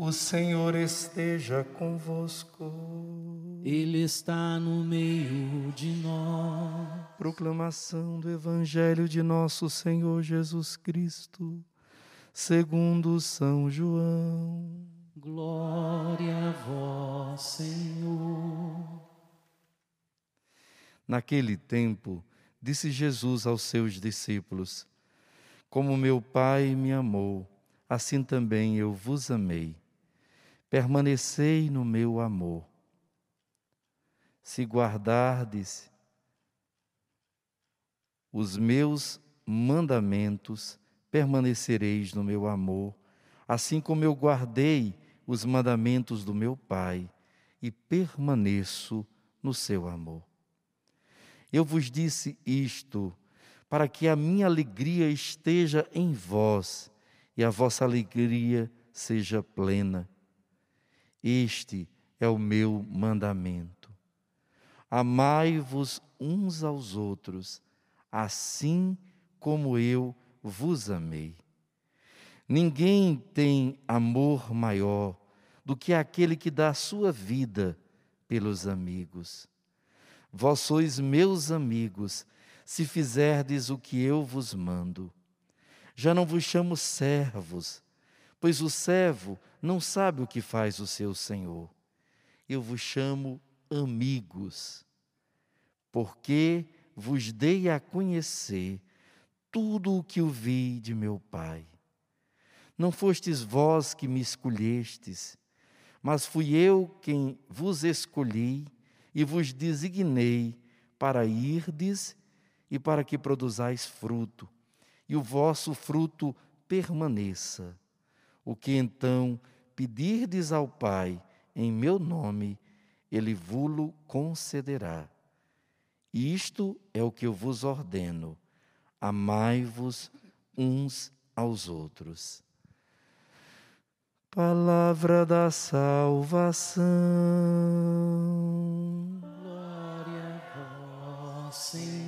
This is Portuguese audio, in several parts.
O Senhor esteja convosco. Ele está no meio de nós. Proclamação do Evangelho de nosso Senhor Jesus Cristo, segundo São João. Glória a vós, Senhor. Naquele tempo, disse Jesus aos seus discípulos: Como meu Pai me amou, assim também eu vos amei permanecei no meu amor. Se guardardes os meus mandamentos, permanecereis no meu amor, assim como eu guardei os mandamentos do meu Pai e permaneço no seu amor. Eu vos disse isto para que a minha alegria esteja em vós e a vossa alegria seja plena. Este é o meu mandamento. Amai-vos uns aos outros, assim como eu vos amei. Ninguém tem amor maior do que aquele que dá a sua vida pelos amigos. Vós sois meus amigos, se fizerdes o que eu vos mando. Já não vos chamo servos, pois o servo não sabe o que faz o seu senhor. Eu vos chamo amigos, porque vos dei a conhecer tudo o que ouvi de meu Pai. Não fostes vós que me escolhestes, mas fui eu quem vos escolhi e vos designei para irdes e para que produzais fruto, e o vosso fruto permaneça o que então pedirdes ao Pai em meu nome, ele vulo concederá. Isto é o que eu vos ordeno: amai-vos uns aos outros. Palavra da salvação. Glória a vós, Senhor.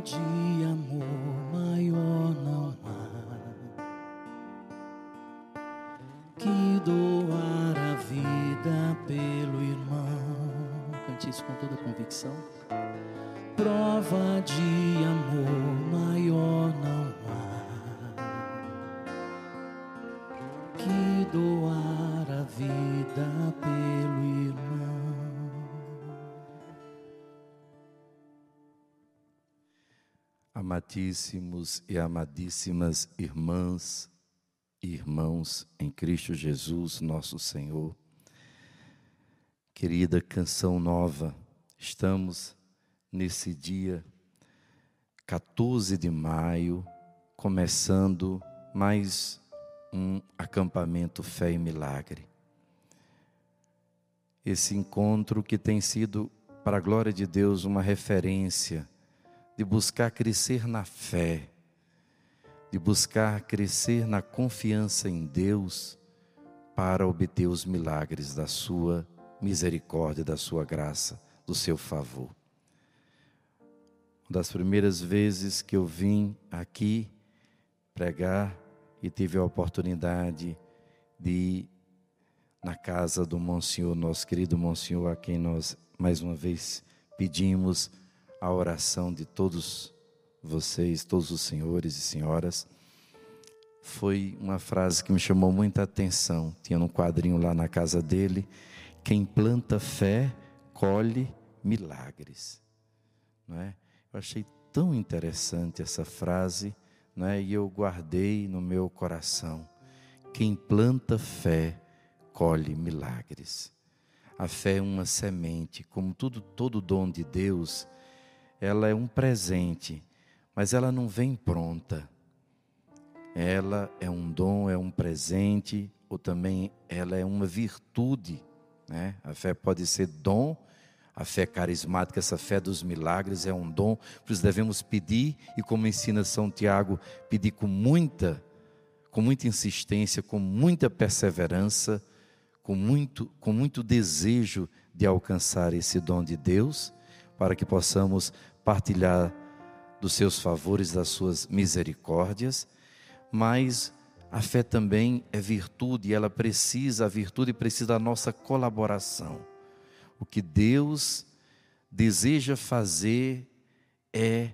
De amor maior não há que doar a vida pelo irmão. Cante isso com toda convicção. Prova de amor Amadíssimos e amadíssimas irmãs e irmãos em Cristo Jesus, nosso Senhor. Querida canção nova, estamos nesse dia 14 de maio, começando mais um acampamento Fé e Milagre. Esse encontro que tem sido, para a glória de Deus, uma referência de buscar crescer na fé, de buscar crescer na confiança em Deus para obter os milagres da Sua misericórdia, da Sua graça, do seu favor. Uma das primeiras vezes que eu vim aqui pregar e tive a oportunidade de ir na casa do Monsenhor, nosso querido Monsenhor, a quem nós mais uma vez pedimos a oração de todos vocês, todos os senhores e senhoras, foi uma frase que me chamou muita atenção. Tinha um quadrinho lá na casa dele: quem planta fé colhe milagres. Não é? Eu achei tão interessante essa frase, não é? E eu guardei no meu coração. Quem planta fé colhe milagres. A fé é uma semente, como tudo todo dom de Deus, ela é um presente, mas ela não vem pronta. Ela é um dom, é um presente, ou também ela é uma virtude. Né? A fé pode ser dom, a fé carismática, essa fé dos milagres é um dom, por isso devemos pedir, e como ensina São Tiago, pedir com muita, com muita insistência, com muita perseverança, com muito, com muito desejo de alcançar esse dom de Deus, para que possamos partilhar dos seus favores, das suas misericórdias, mas a fé também é virtude, e ela precisa, a virtude precisa da nossa colaboração. O que Deus deseja fazer é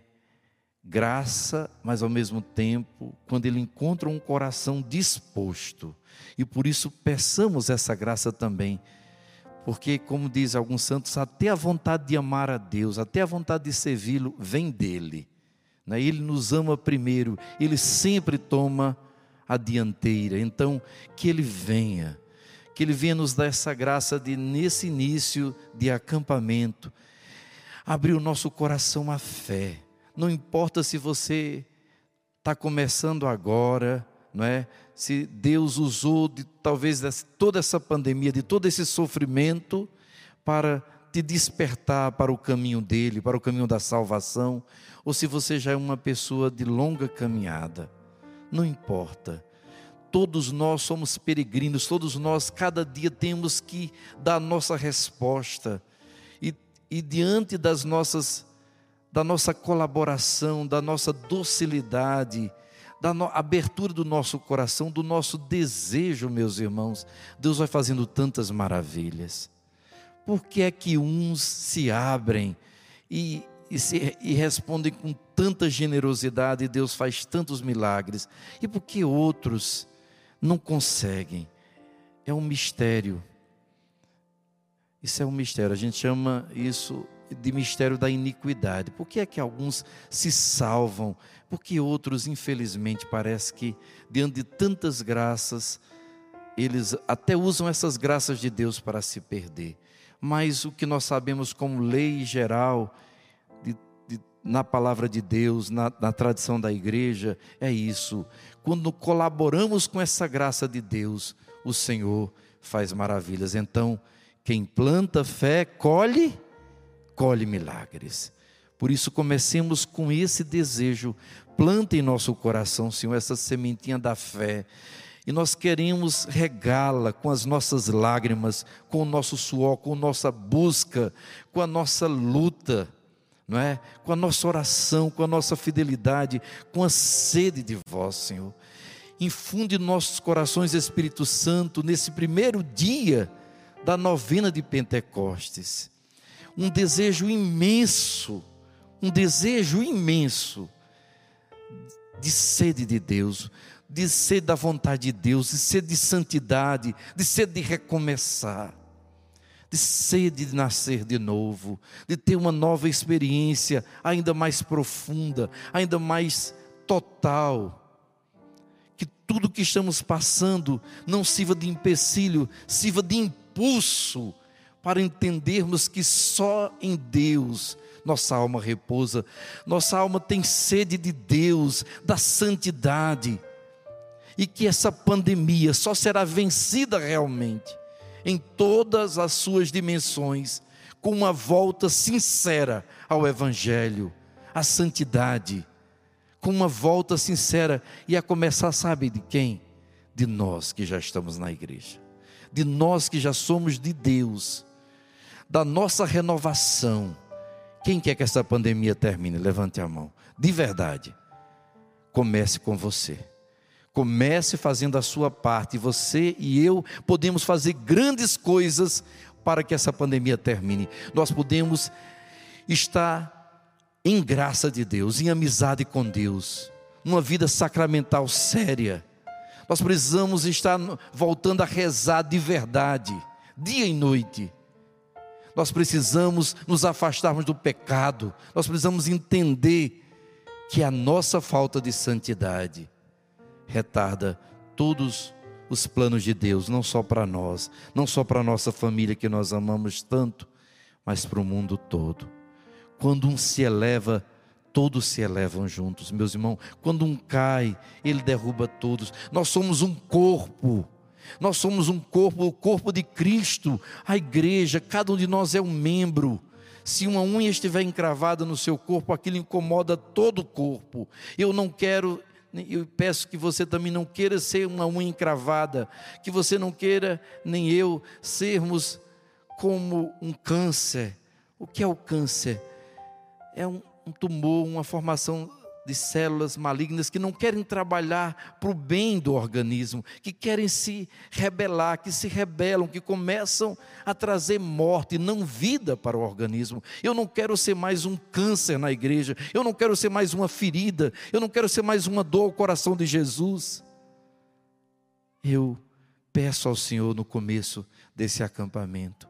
graça, mas ao mesmo tempo, quando Ele encontra um coração disposto. E por isso peçamos essa graça também. Porque, como diz alguns santos, até a vontade de amar a Deus, até a vontade de servi-lo, vem dele. Né? Ele nos ama primeiro, ele sempre toma a dianteira. Então, que ele venha, que ele venha nos dar essa graça de, nesse início de acampamento, abrir o nosso coração à fé. Não importa se você está começando agora, não é? Se Deus usou de talvez toda essa pandemia, de todo esse sofrimento para te despertar para o caminho dele, para o caminho da salvação, ou se você já é uma pessoa de longa caminhada, não importa. Todos nós somos peregrinos, todos nós, cada dia, temos que dar a nossa resposta. E, e diante das nossas, da nossa colaboração, da nossa docilidade, da abertura do nosso coração, do nosso desejo, meus irmãos, Deus vai fazendo tantas maravilhas. Por que é que uns se abrem e, e, se, e respondem com tanta generosidade e Deus faz tantos milagres? E por que outros não conseguem. É um mistério. Isso é um mistério. A gente chama isso de mistério da iniquidade. Por que é que alguns se salvam? Porque outros, infelizmente, parece que diante de tantas graças, eles até usam essas graças de Deus para se perder. Mas o que nós sabemos como lei geral de, de, na palavra de Deus, na, na tradição da igreja, é isso quando colaboramos com essa graça de Deus, o Senhor faz maravilhas. Então, quem planta fé, colhe, colhe milagres. Por isso, comecemos com esse desejo. Planta em nosso coração, Senhor, essa sementinha da fé. E nós queremos regá-la com as nossas lágrimas, com o nosso suor, com a nossa busca, com a nossa luta não é? Com a nossa oração, com a nossa fidelidade, com a sede de vós, Senhor. Infunde nossos corações, Espírito Santo, nesse primeiro dia da novena de Pentecostes. Um desejo imenso, um desejo imenso de sede de Deus, de sede da vontade de Deus, de sede de santidade, de sede de recomeçar de sede de nascer de novo, de ter uma nova experiência ainda mais profunda, ainda mais total. Que tudo que estamos passando não sirva de empecilho, sirva de impulso para entendermos que só em Deus nossa alma repousa, nossa alma tem sede de Deus, da santidade, e que essa pandemia só será vencida realmente em todas as suas dimensões, com uma volta sincera ao Evangelho, à santidade, com uma volta sincera e a começar, sabe de quem? De nós que já estamos na igreja, de nós que já somos de Deus, da nossa renovação. Quem quer que essa pandemia termine? Levante a mão. De verdade. Comece com você. Comece fazendo a sua parte. Você e eu podemos fazer grandes coisas para que essa pandemia termine. Nós podemos estar em graça de Deus, em amizade com Deus, numa vida sacramental séria. Nós precisamos estar voltando a rezar de verdade, dia e noite. Nós precisamos nos afastarmos do pecado. Nós precisamos entender que a nossa falta de santidade retarda todos os planos de Deus, não só para nós, não só para a nossa família que nós amamos tanto, mas para o mundo todo. Quando um se eleva, todos se elevam juntos, meus irmãos. Quando um cai, ele derruba todos. Nós somos um corpo. Nós somos um corpo, o corpo de Cristo, a igreja, cada um de nós é um membro. Se uma unha estiver encravada no seu corpo, aquilo incomoda todo o corpo. Eu não quero eu peço que você também não queira ser uma unha encravada, que você não queira, nem eu, sermos como um câncer. O que é o câncer? É um, um tumor, uma formação de células malignas que não querem trabalhar para o bem do organismo, que querem se rebelar, que se rebelam, que começam a trazer morte, não vida para o organismo. Eu não quero ser mais um câncer na igreja, eu não quero ser mais uma ferida, eu não quero ser mais uma dor ao coração de Jesus. Eu peço ao Senhor no começo desse acampamento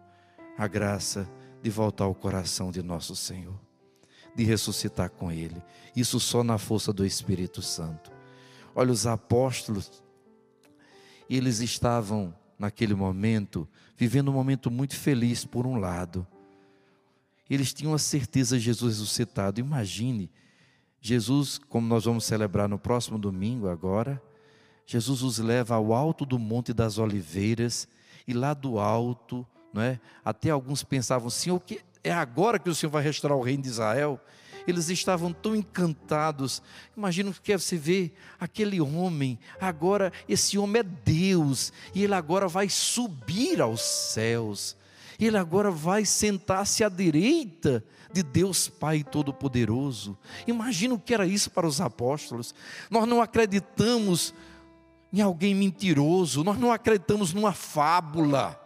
a graça de voltar ao coração de nosso Senhor de ressuscitar com Ele. Isso só na força do Espírito Santo. Olha, os apóstolos, eles estavam naquele momento, vivendo um momento muito feliz, por um lado. Eles tinham a certeza de Jesus ressuscitado. Imagine, Jesus, como nós vamos celebrar no próximo domingo agora, Jesus os leva ao alto do Monte das Oliveiras, e lá do alto, não é? Até alguns pensavam, Senhor, que é agora que o Senhor vai restaurar o reino de Israel. Eles estavam tão encantados. Imagina que você vê aquele homem, agora esse homem é Deus, e ele agora vai subir aos céus. Ele agora vai sentar-se à direita de Deus Pai Todo-Poderoso. Imagina o que era isso para os apóstolos. Nós não acreditamos em alguém mentiroso, nós não acreditamos numa fábula,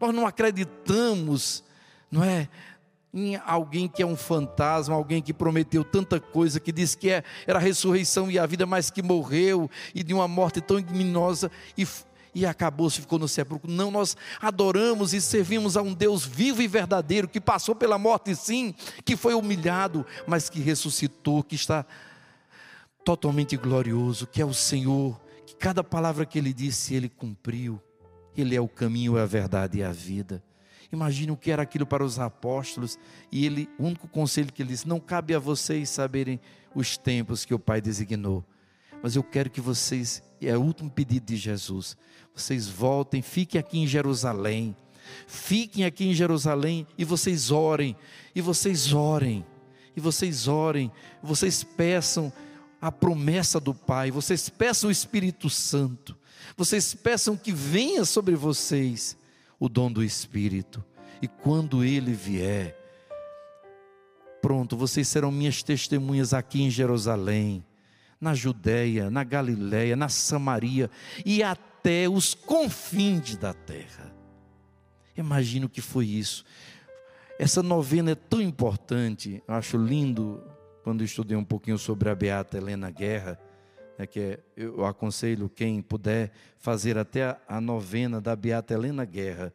nós não acreditamos, não é, em alguém que é um fantasma, alguém que prometeu tanta coisa, que disse que é, era a ressurreição e a vida, mas que morreu e de uma morte tão ignominosa e, e acabou, se ficou no sepulcro. Não, nós adoramos e servimos a um Deus vivo e verdadeiro, que passou pela morte, sim, que foi humilhado, mas que ressuscitou, que está totalmente glorioso, que é o Senhor, que cada palavra que ele disse, ele cumpriu. Ele é o caminho, a verdade e a vida. Imagine o que era aquilo para os apóstolos. E ele, o único conselho que ele disse: não cabe a vocês saberem os tempos que o Pai designou. Mas eu quero que vocês, é o último pedido de Jesus, vocês voltem, fiquem aqui em Jerusalém. Fiquem aqui em Jerusalém e vocês orem, e vocês orem, e vocês orem, vocês peçam a promessa do Pai, vocês peçam o Espírito Santo, vocês peçam que venha sobre vocês o dom do Espírito. E quando ele vier, pronto, vocês serão minhas testemunhas aqui em Jerusalém, na Judéia, na Galiléia, na Samaria e até os confins da terra. Imagino que foi isso. Essa novena é tão importante, eu acho lindo quando estudei um pouquinho sobre a Beata Helena Guerra é que eu aconselho quem puder fazer até a, a novena da Beata Helena Guerra,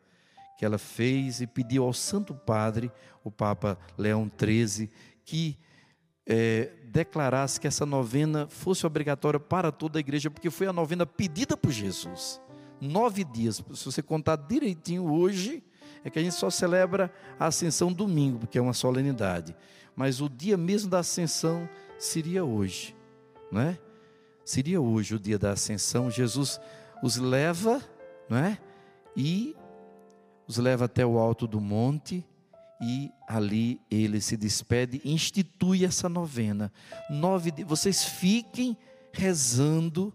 que ela fez e pediu ao Santo Padre, o Papa Leão XIII, que é, declarasse que essa novena fosse obrigatória para toda a igreja, porque foi a novena pedida por Jesus. Nove dias, se você contar direitinho hoje, é que a gente só celebra a ascensão domingo, porque é uma solenidade. Mas o dia mesmo da ascensão seria hoje, não é? Seria hoje o dia da ascensão, Jesus os leva, não é? E os leva até o alto do monte e ali ele se despede e institui essa novena. Nove vocês fiquem rezando,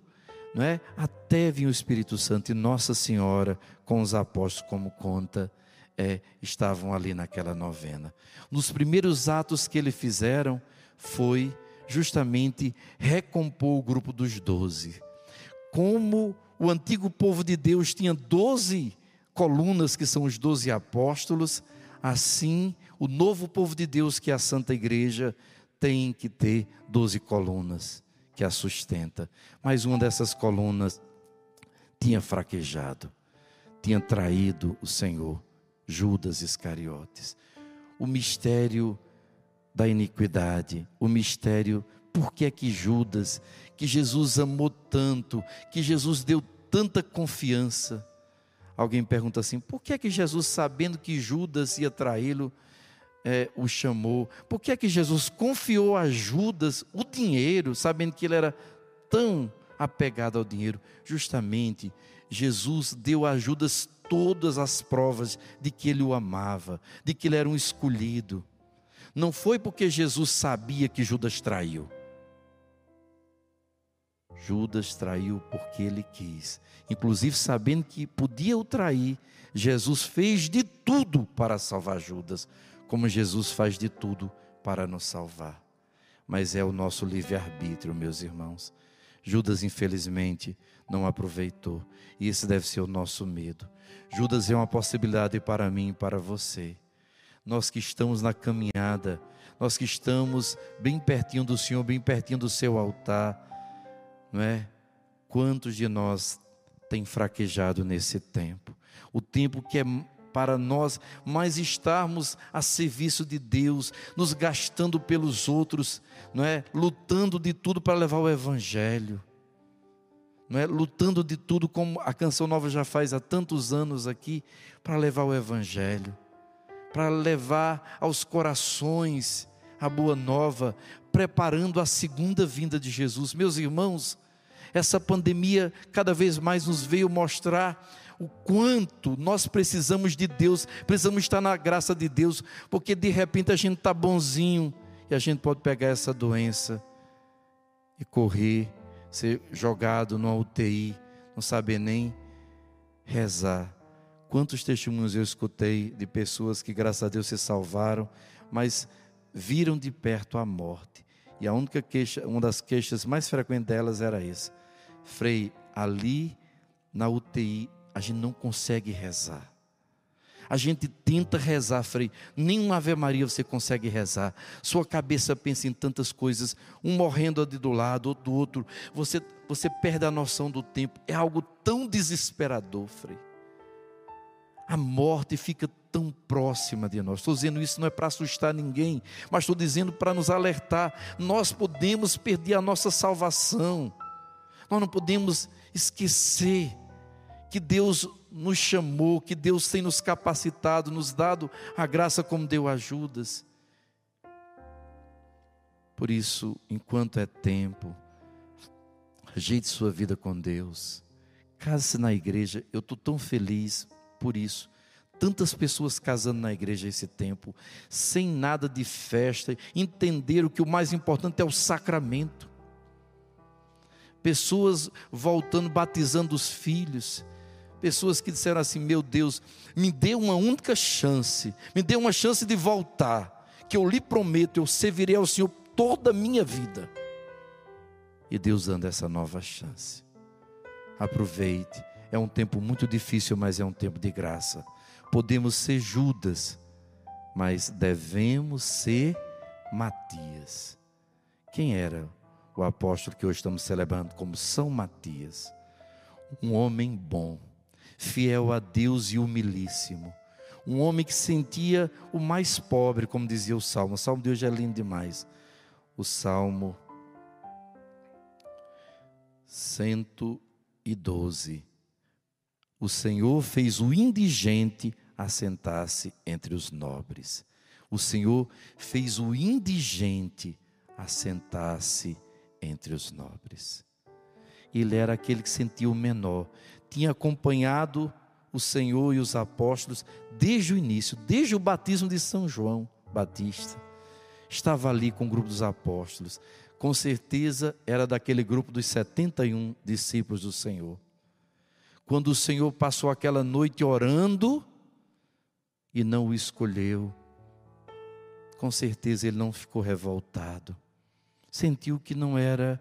não é? Até vir o Espírito Santo e Nossa Senhora com os apóstolos como conta é, estavam ali naquela novena. Nos primeiros atos que ele fizeram foi justamente recompor o grupo dos doze. Como o antigo povo de Deus tinha doze colunas, que são os doze apóstolos, assim o novo povo de Deus, que é a Santa Igreja, tem que ter doze colunas que a sustenta. Mas uma dessas colunas tinha fraquejado, tinha traído o Senhor, Judas Iscariotes. O mistério da iniquidade, o mistério, por que é que Judas, que Jesus amou tanto, que Jesus deu tanta confiança. Alguém pergunta assim: por que é que Jesus, sabendo que Judas ia traí-lo, é, o chamou? Por que é que Jesus confiou a Judas o dinheiro, sabendo que ele era tão apegado ao dinheiro? Justamente, Jesus deu a Judas todas as provas de que ele o amava, de que ele era um escolhido. Não foi porque Jesus sabia que Judas traiu. Judas traiu porque ele quis, inclusive sabendo que podia o trair, Jesus fez de tudo para salvar Judas, como Jesus faz de tudo para nos salvar. Mas é o nosso livre-arbítrio, meus irmãos. Judas, infelizmente, não aproveitou, e esse deve ser o nosso medo. Judas é uma possibilidade para mim e para você. Nós que estamos na caminhada, nós que estamos bem pertinho do Senhor, bem pertinho do seu altar, não é? Quantos de nós tem fraquejado nesse tempo? O tempo que é para nós mais estarmos a serviço de Deus, nos gastando pelos outros, não é? Lutando de tudo para levar o evangelho. Não é? Lutando de tudo como a canção nova já faz há tantos anos aqui para levar o evangelho, para levar aos corações a boa nova, preparando a segunda vinda de Jesus. Meus irmãos, essa pandemia cada vez mais nos veio mostrar o quanto nós precisamos de Deus, precisamos estar na graça de Deus, porque de repente a gente está bonzinho e a gente pode pegar essa doença e correr, ser jogado numa UTI, não saber nem rezar. Quantos testemunhos eu escutei de pessoas que, graças a Deus, se salvaram, mas viram de perto a morte. E a única queixa, uma das queixas mais frequentes delas era essa: Frei, ali na UTI a gente não consegue rezar. A gente tenta rezar, Frei, nem uma Ave Maria você consegue rezar. Sua cabeça pensa em tantas coisas, um morrendo ali do lado, outro do outro. Você, você perde a noção do tempo. É algo tão desesperador, Frei. A morte fica tão próxima de nós. Estou dizendo isso não é para assustar ninguém, mas estou dizendo para nos alertar. Nós podemos perder a nossa salvação. Nós não podemos esquecer que Deus nos chamou, que Deus tem nos capacitado, nos dado a graça como deu a Judas. Por isso, enquanto é tempo, ajeite sua vida com Deus. Case-se na igreja. Eu estou tão feliz por isso tantas pessoas casando na igreja esse tempo, sem nada de festa, entenderam que o mais importante é o sacramento. Pessoas voltando, batizando os filhos. Pessoas que disseram assim: Meu Deus, me dê uma única chance, me dê uma chance de voltar, que eu lhe prometo, eu servirei ao Senhor toda a minha vida. E Deus dando essa nova chance. Aproveite, é um tempo muito difícil, mas é um tempo de graça podemos ser Judas, mas devemos ser Matias. Quem era o apóstolo que hoje estamos celebrando como São Matias? Um homem bom, fiel a Deus e humilíssimo. Um homem que sentia o mais pobre, como dizia o Salmo. O Salmo de hoje é lindo demais. O Salmo 112. O Senhor fez o indigente assentar-se entre os nobres. O Senhor fez o indigente assentar-se entre os nobres. Ele era aquele que sentia o menor, tinha acompanhado o Senhor e os apóstolos desde o início, desde o batismo de São João Batista. Estava ali com o grupo dos apóstolos. Com certeza era daquele grupo dos 71 discípulos do Senhor quando o Senhor passou aquela noite orando e não o escolheu, com certeza ele não ficou revoltado. Sentiu que não era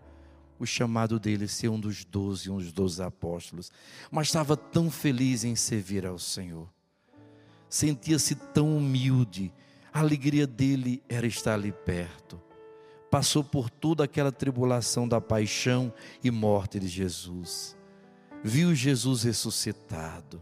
o chamado dele ser um dos doze, um dos doze apóstolos, mas estava tão feliz em servir ao Senhor. Sentia-se tão humilde, a alegria dele era estar ali perto. Passou por toda aquela tribulação da paixão e morte de Jesus viu Jesus ressuscitado.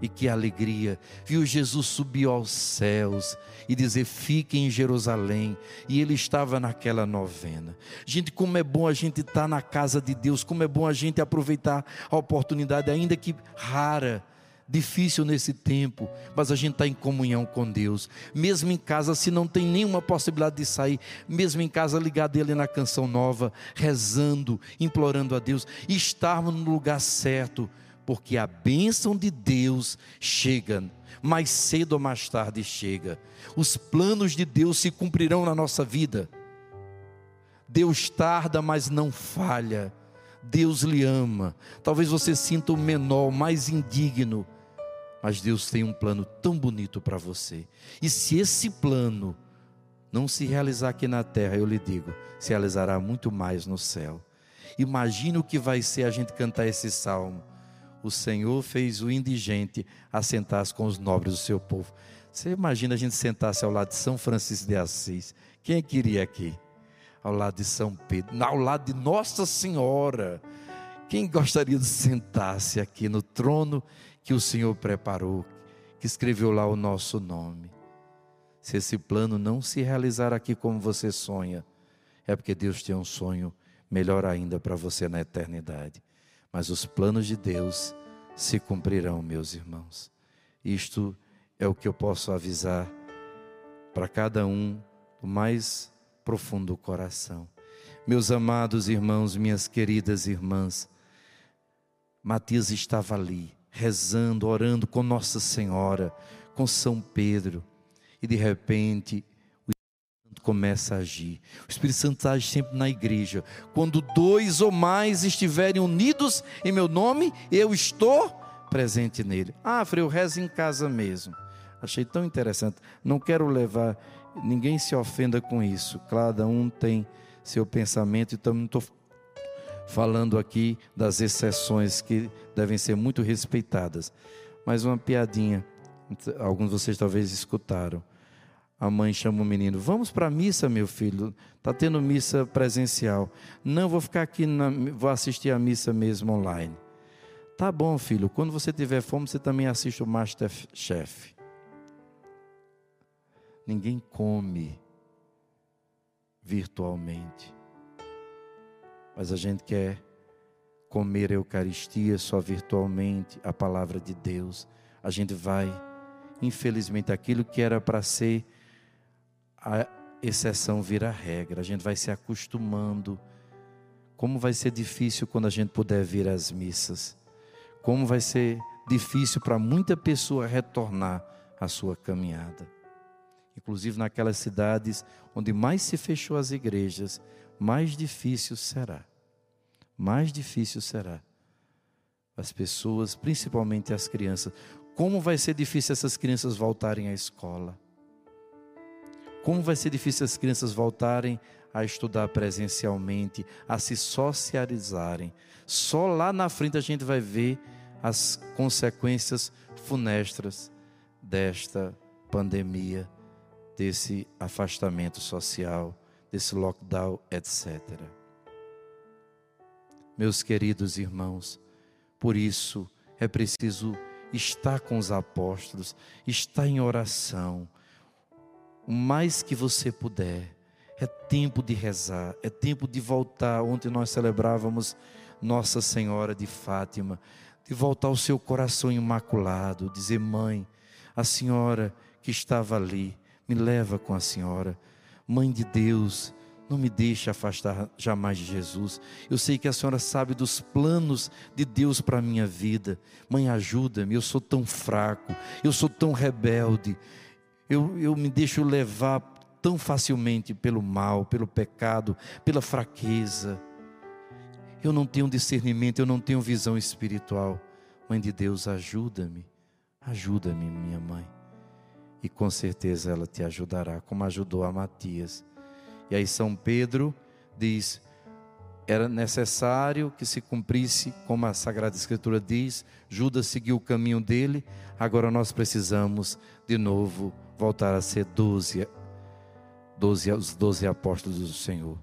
E que alegria, viu Jesus subir aos céus e dizer: fiquem em Jerusalém. E ele estava naquela novena. Gente, como é bom a gente estar tá na casa de Deus, como é bom a gente aproveitar a oportunidade, ainda que rara, difícil nesse tempo, mas a gente está em comunhão com Deus. Mesmo em casa, se não tem nenhuma possibilidade de sair, mesmo em casa, ligado ele na canção nova, rezando, implorando a Deus, estarmos no lugar certo, porque a bênção de Deus chega, mais cedo ou mais tarde chega. Os planos de Deus se cumprirão na nossa vida. Deus tarda, mas não falha. Deus lhe ama. Talvez você sinta o menor, o mais indigno, mas Deus tem um plano tão bonito para você. E se esse plano não se realizar aqui na terra, eu lhe digo, se realizará muito mais no céu. Imagine o que vai ser a gente cantar esse salmo. O Senhor fez o indigente assentar-se com os nobres do seu povo. Você imagina a gente sentar-se ao lado de São Francisco de Assis? Quem queria aqui? Ao lado de São Pedro, ao lado de Nossa Senhora. Quem gostaria de sentar-se aqui no trono que o Senhor preparou, que escreveu lá o nosso nome? Se esse plano não se realizar aqui como você sonha, é porque Deus tem um sonho melhor ainda para você na eternidade. Mas os planos de Deus se cumprirão, meus irmãos. Isto é o que eu posso avisar para cada um do mais profundo coração. Meus amados irmãos, minhas queridas irmãs, Matias estava ali, rezando, orando com Nossa Senhora, com São Pedro, e de repente o Espírito Santo começa a agir. O Espírito Santo age sempre na igreja. Quando dois ou mais estiverem unidos em meu nome, eu estou presente nele. Ah, Frei, eu rezo em casa mesmo. Achei tão interessante. Não quero levar, ninguém se ofenda com isso. Cada um tem seu pensamento, então não estou falando aqui das exceções que devem ser muito respeitadas. Mas uma piadinha alguns de vocês talvez escutaram. A mãe chama o menino: Vamos para a missa, meu filho. Está tendo missa presencial. Não, vou ficar aqui, na, vou assistir a missa mesmo online. Tá bom, filho. Quando você tiver fome, você também assiste o Masterchef. Ninguém come virtualmente. Mas a gente quer comer a Eucaristia só virtualmente, a palavra de Deus. A gente vai infelizmente, aquilo que era para ser a exceção vira regra. A gente vai se acostumando. Como vai ser difícil quando a gente puder vir às missas. Como vai ser difícil para muita pessoa retornar à sua caminhada. Inclusive naquelas cidades onde mais se fechou as igrejas, mais difícil será. Mais difícil será. As pessoas, principalmente as crianças, como vai ser difícil essas crianças voltarem à escola. Como vai ser difícil as crianças voltarem a estudar presencialmente, a se socializarem. Só lá na frente a gente vai ver as consequências funestras desta pandemia, desse afastamento social, desse lockdown, etc. Meus queridos irmãos, por isso é preciso está com os apóstolos, está em oração. O mais que você puder, é tempo de rezar, é tempo de voltar. Ontem nós celebrávamos Nossa Senhora de Fátima, de voltar ao seu coração imaculado, dizer: Mãe, a senhora que estava ali, me leva com a senhora. Mãe de Deus, não me deixe afastar jamais de Jesus. Eu sei que a senhora sabe dos planos de Deus para a minha vida. Mãe, ajuda-me. Eu sou tão fraco, eu sou tão rebelde. Eu, eu me deixo levar tão facilmente pelo mal, pelo pecado, pela fraqueza. Eu não tenho discernimento, eu não tenho visão espiritual. Mãe de Deus, ajuda-me. Ajuda-me, minha mãe. E com certeza ela te ajudará, como ajudou a Matias. E aí São Pedro diz: era necessário que se cumprisse, como a Sagrada Escritura diz, Judas seguiu o caminho dele, agora nós precisamos de novo voltar a ser doze, doze, os doze apóstolos do Senhor.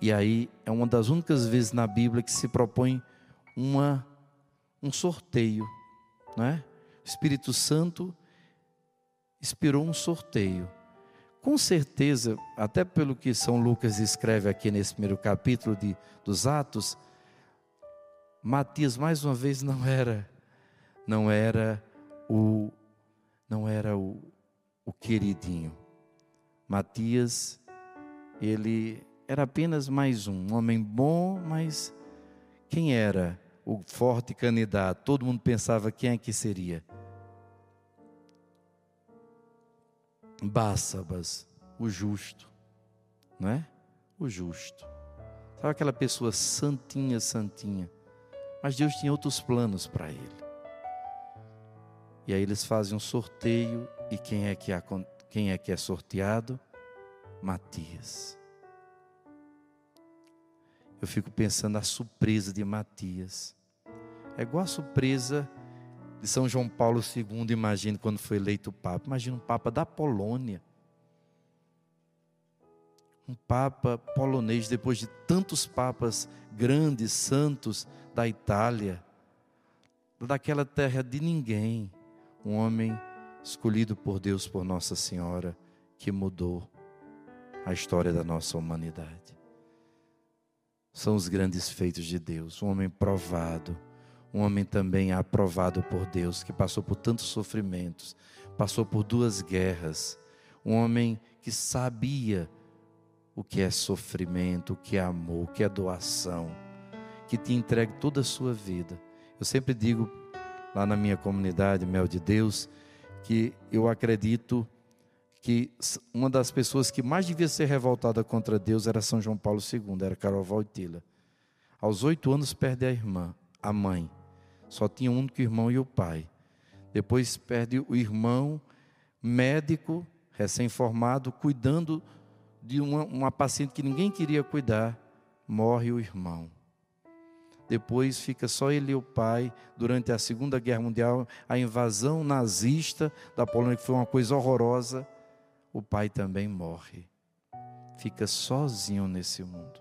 E aí é uma das únicas vezes na Bíblia que se propõe uma, um sorteio, não é? O Espírito Santo inspirou um sorteio. Com certeza, até pelo que São Lucas escreve aqui nesse primeiro capítulo de, dos Atos, Matias mais uma vez não era não era o não era o, o queridinho. Matias ele era apenas mais um, um homem bom, mas quem era o forte candidato? Todo mundo pensava quem é que seria? Bássabas, o justo, não é? O justo. Sabe aquela pessoa santinha, santinha. Mas Deus tinha outros planos para ele. E aí eles fazem um sorteio e quem é que, é, quem é, que é sorteado? Matias. Eu fico pensando na surpresa de Matias. É igual a surpresa de São João Paulo II, imagine quando foi eleito Papa. Imagina um Papa da Polônia um papa polonês, depois de tantos papas grandes, santos da Itália, daquela terra de ninguém, um homem escolhido por Deus, por Nossa Senhora, que mudou a história da nossa humanidade. São os grandes feitos de Deus, um homem provado, um homem também aprovado por Deus, que passou por tantos sofrimentos, passou por duas guerras, um homem que sabia o que é sofrimento, o que é amor, o que é doação, que te entregue toda a sua vida. Eu sempre digo lá na minha comunidade, Mel de Deus, que eu acredito que uma das pessoas que mais devia ser revoltada contra Deus era São João Paulo II, era Carol Valtila. Aos oito anos perde a irmã, a mãe. Só tinha um único irmão e o pai. Depois perde o irmão, médico, recém-formado, cuidando de uma, uma paciente que ninguém queria cuidar, morre o irmão. Depois fica só ele e o pai durante a Segunda Guerra Mundial, a invasão nazista da Polônia, que foi uma coisa horrorosa. O pai também morre. Fica sozinho nesse mundo.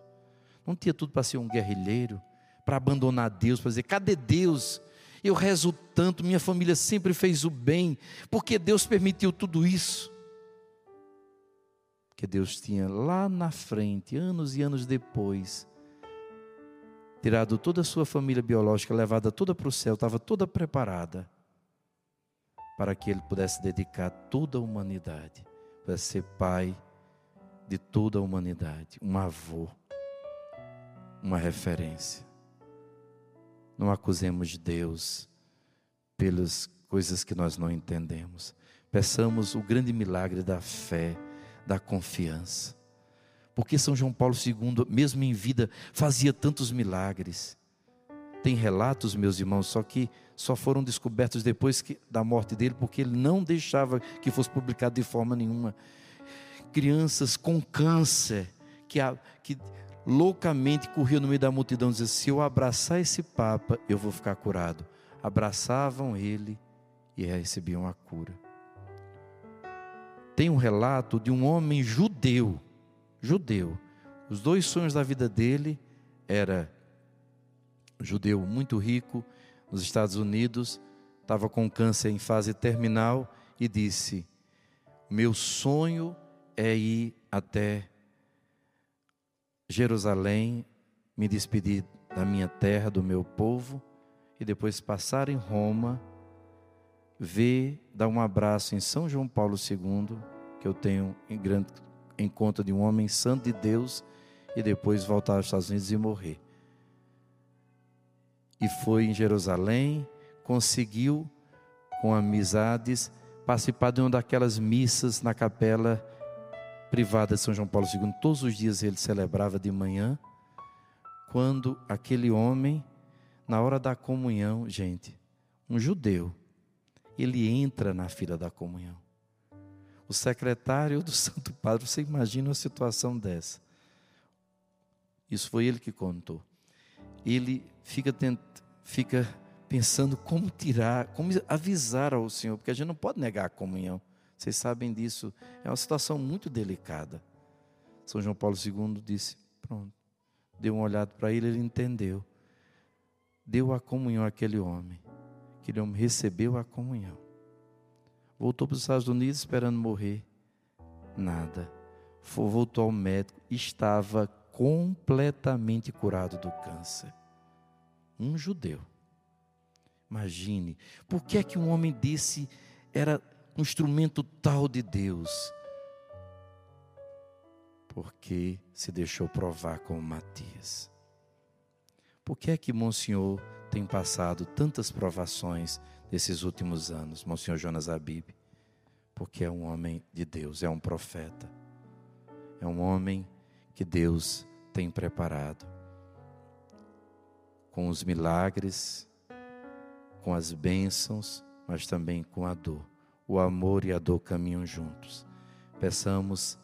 Não tinha tudo para ser um guerrilheiro, para abandonar Deus, para dizer: cadê Deus? Eu rezo tanto, minha família sempre fez o bem, porque Deus permitiu tudo isso que Deus tinha lá na frente, anos e anos depois, tirado toda a sua família biológica, levada toda para o céu, estava toda preparada para que ele pudesse dedicar toda a humanidade, para ser pai de toda a humanidade, um avô, uma referência. Não acusemos Deus pelas coisas que nós não entendemos. Peçamos o grande milagre da fé da confiança. Porque São João Paulo II, mesmo em vida, fazia tantos milagres. Tem relatos, meus irmãos, só que só foram descobertos depois que, da morte dele, porque ele não deixava que fosse publicado de forma nenhuma. Crianças com câncer, que, que loucamente corriam no meio da multidão, diziam: Se eu abraçar esse Papa, eu vou ficar curado. Abraçavam ele e recebiam a cura tem um relato de um homem judeu, judeu. Os dois sonhos da vida dele era judeu muito rico nos Estados Unidos, estava com câncer em fase terminal e disse: "Meu sonho é ir até Jerusalém, me despedir da minha terra, do meu povo e depois passar em Roma ver, dar um abraço em São João Paulo II, que eu tenho em, grande, em conta de um homem santo de Deus, e depois voltar aos Estados Unidos e morrer. E foi em Jerusalém, conseguiu, com amizades, participar de uma daquelas missas na capela privada de São João Paulo II. Todos os dias ele celebrava de manhã, quando aquele homem, na hora da comunhão, gente, um judeu, ele entra na fila da comunhão. O secretário do Santo Padre, você imagina uma situação dessa. Isso foi ele que contou. Ele fica, fica pensando como tirar, como avisar ao Senhor, porque a gente não pode negar a comunhão. Vocês sabem disso. É uma situação muito delicada. São João Paulo II disse: pronto. Deu uma olhada para ele, ele entendeu. Deu a comunhão àquele homem. Aquele homem recebeu a comunhão. Voltou para os Estados Unidos esperando morrer. Nada. Voltou ao médico. Estava completamente curado do câncer. Um judeu. Imagine. Por que é que um homem desse era um instrumento tal de Deus? Porque se deixou provar com Matias. Por que é que Monsenhor tem passado tantas provações desses últimos anos, Monsenhor Jonas Abib? Porque é um homem de Deus, é um profeta, é um homem que Deus tem preparado. Com os milagres, com as bênçãos, mas também com a dor. O amor e a dor caminham juntos. Peçamos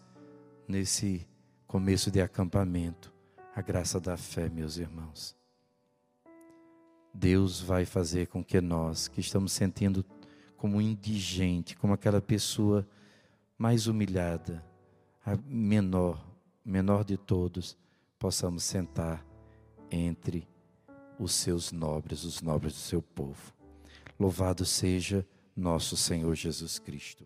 nesse começo de acampamento a graça da fé, meus irmãos. Deus vai fazer com que nós, que estamos sentindo como indigente, como aquela pessoa mais humilhada, a menor, menor de todos, possamos sentar entre os seus nobres, os nobres do seu povo. Louvado seja nosso Senhor Jesus Cristo.